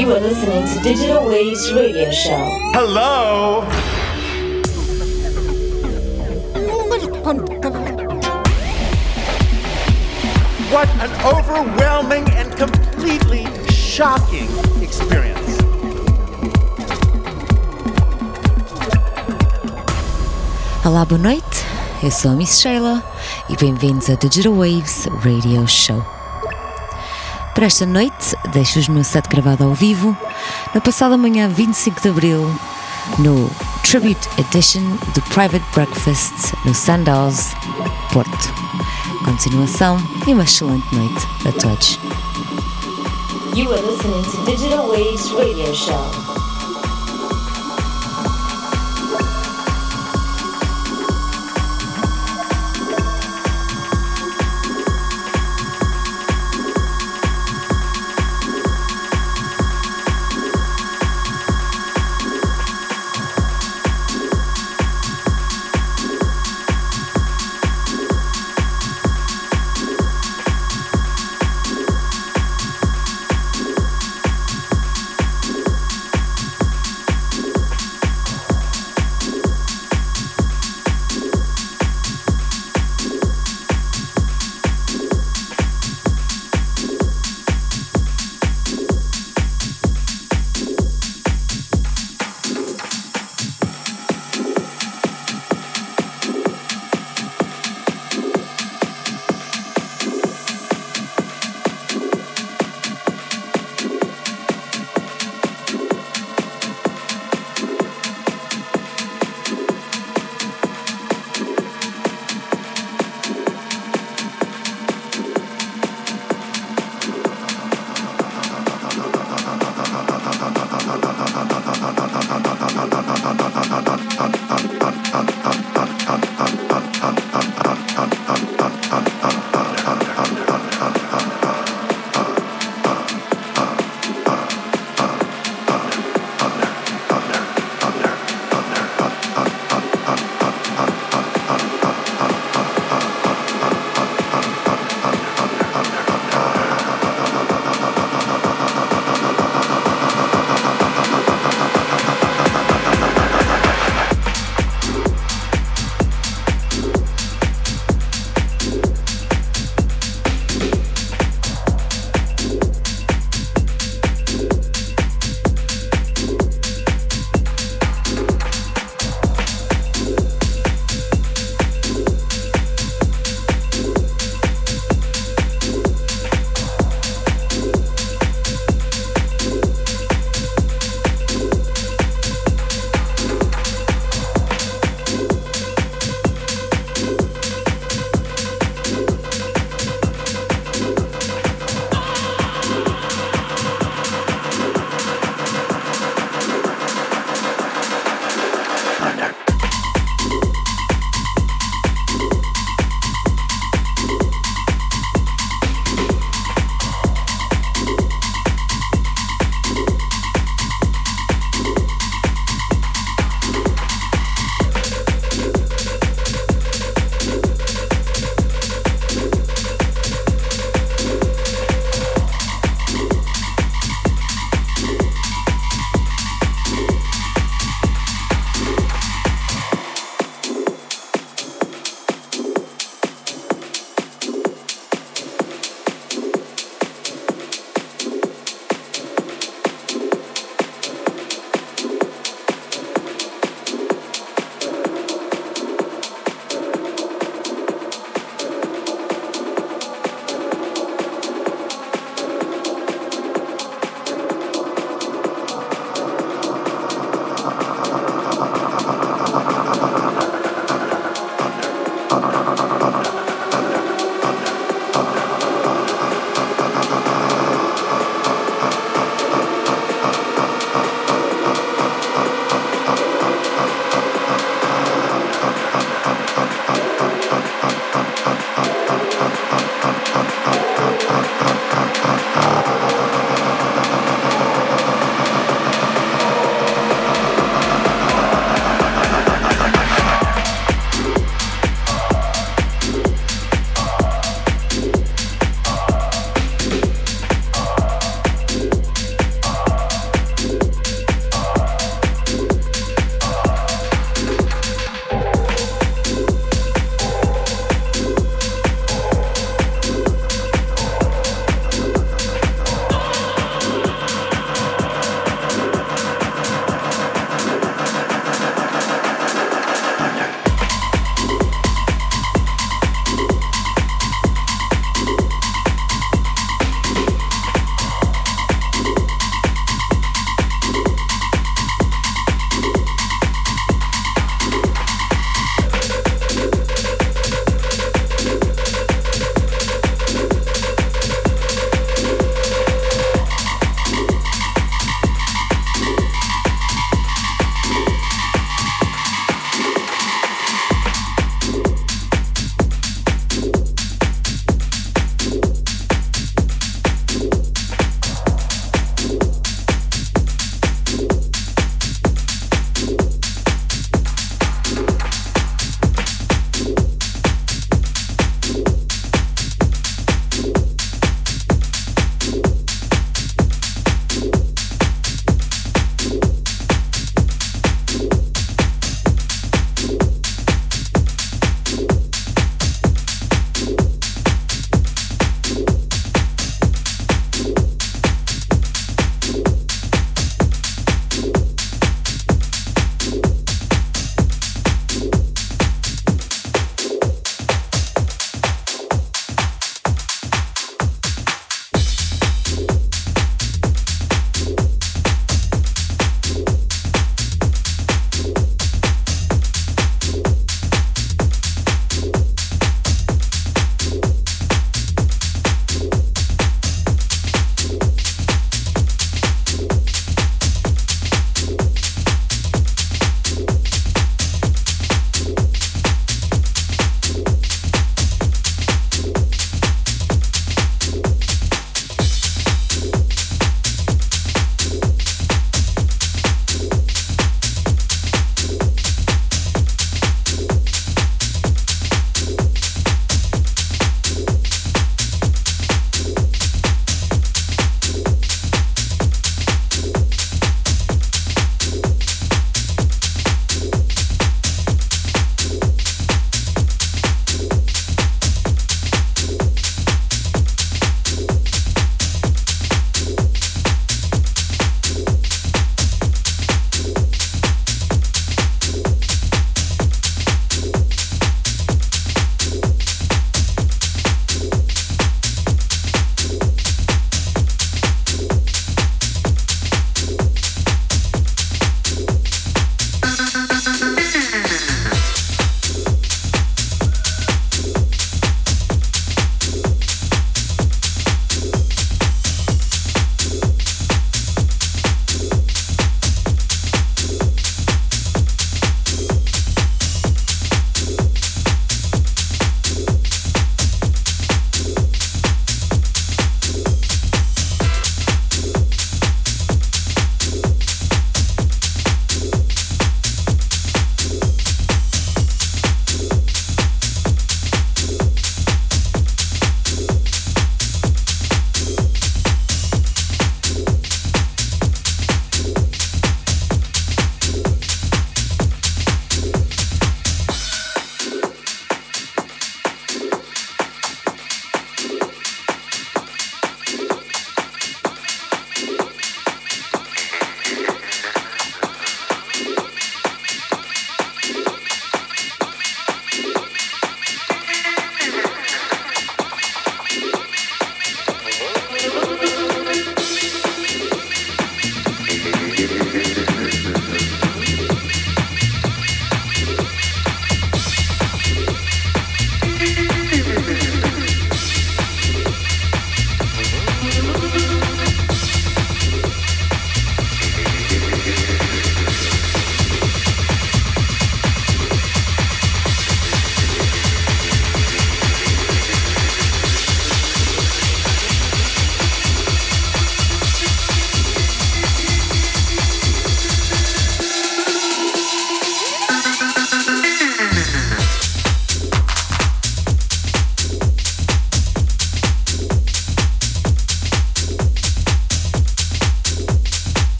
You are listening to Digital Waves Radio Show. Hello. What an overwhelming and completely shocking experience. Olá, boa noite. Eu sou a Miss Sheila e bem-vindos a Digital Waves Radio Show. Para esta noite, deixo-vos meu set gravado ao vivo na passada manhã 25 de Abril no Tribute Edition do Private Breakfast no Sandals, Porto. Continuação e uma excelente noite a todos. You are listening to Digital Waves Radio Show.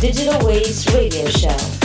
Digital Waves Radio Show.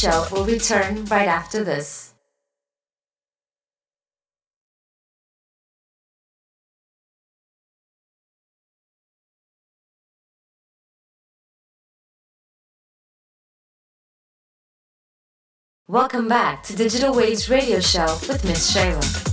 Show will return right after this. Welcome back to Digital Waves Radio Show with Miss Sheila.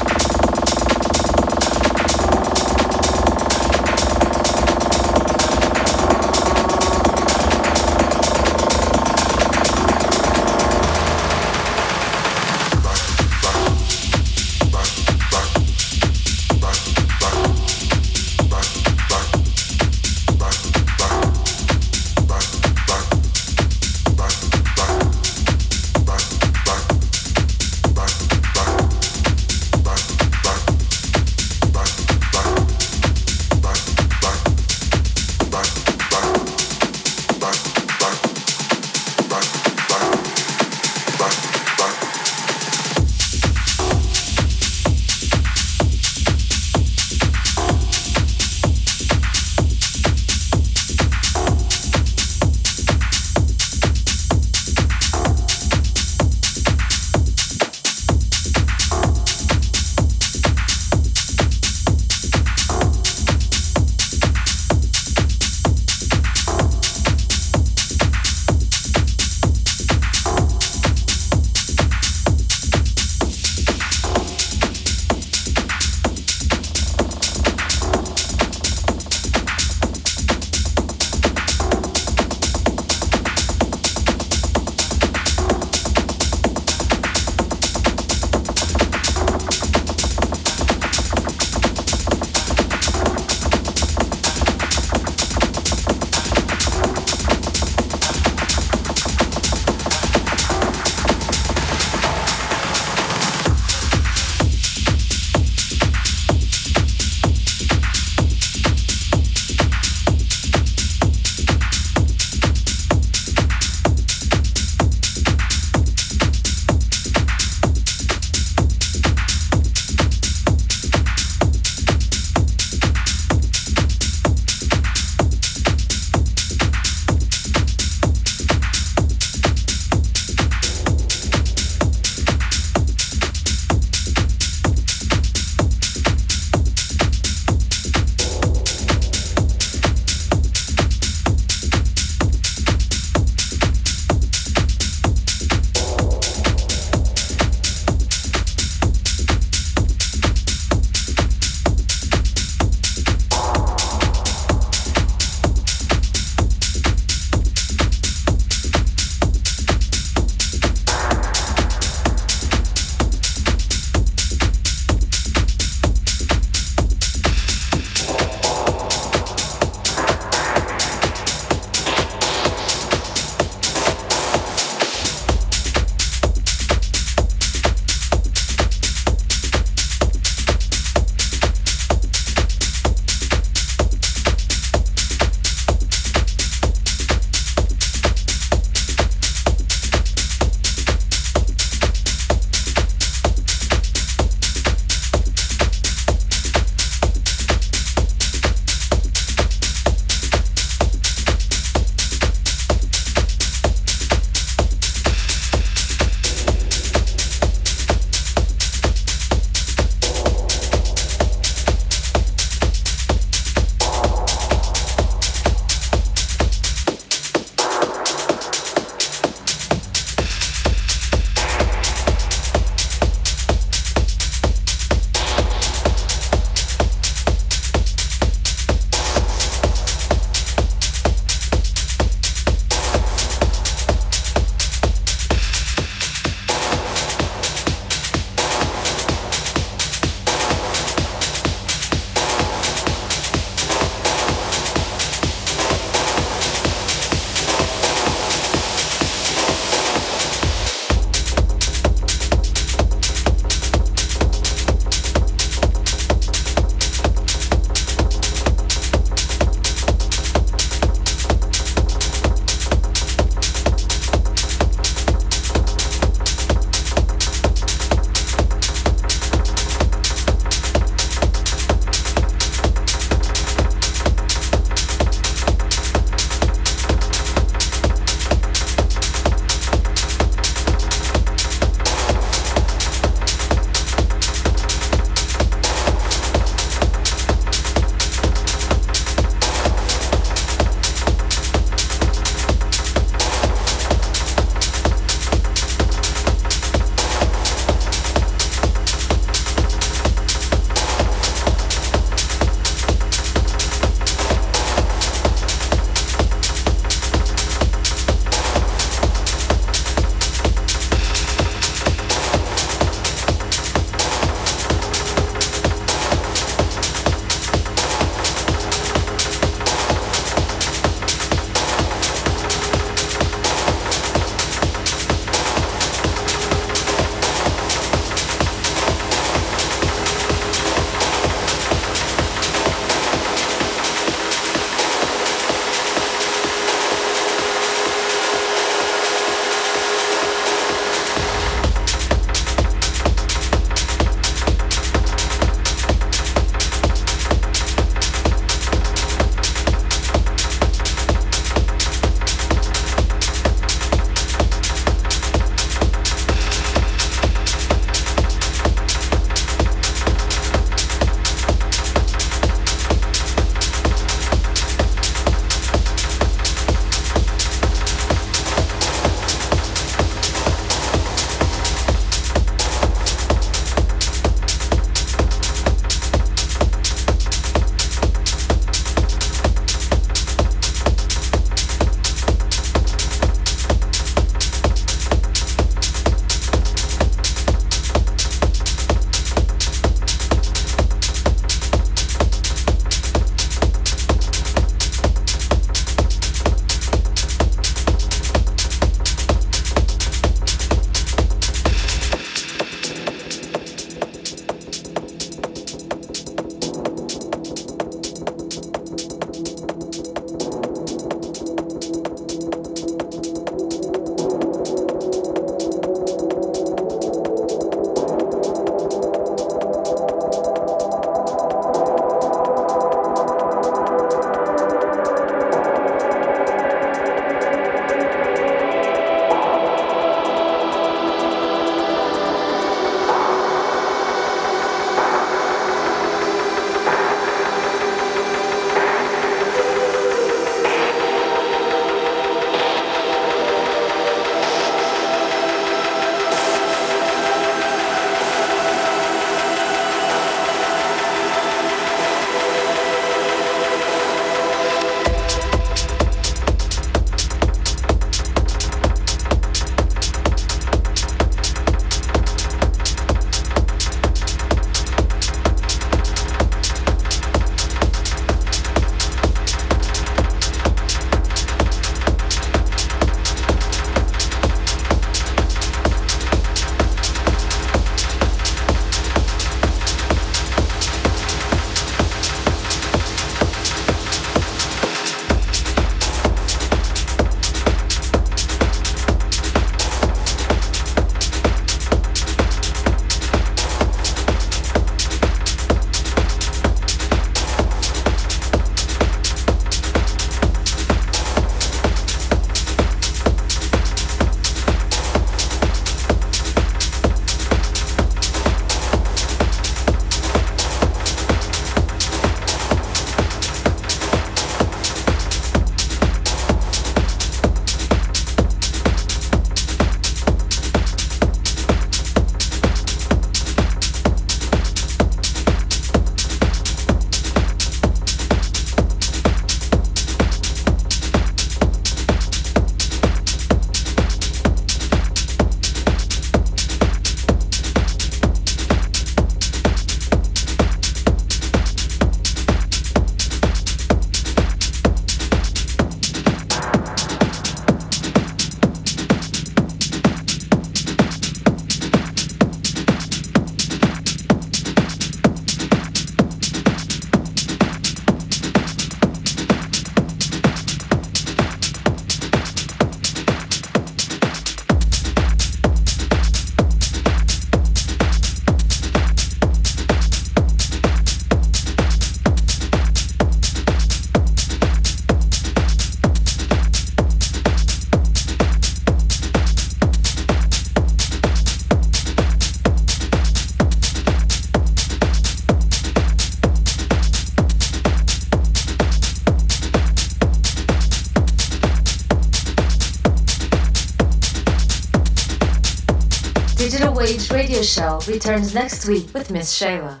Returns next week with Miss Sheila.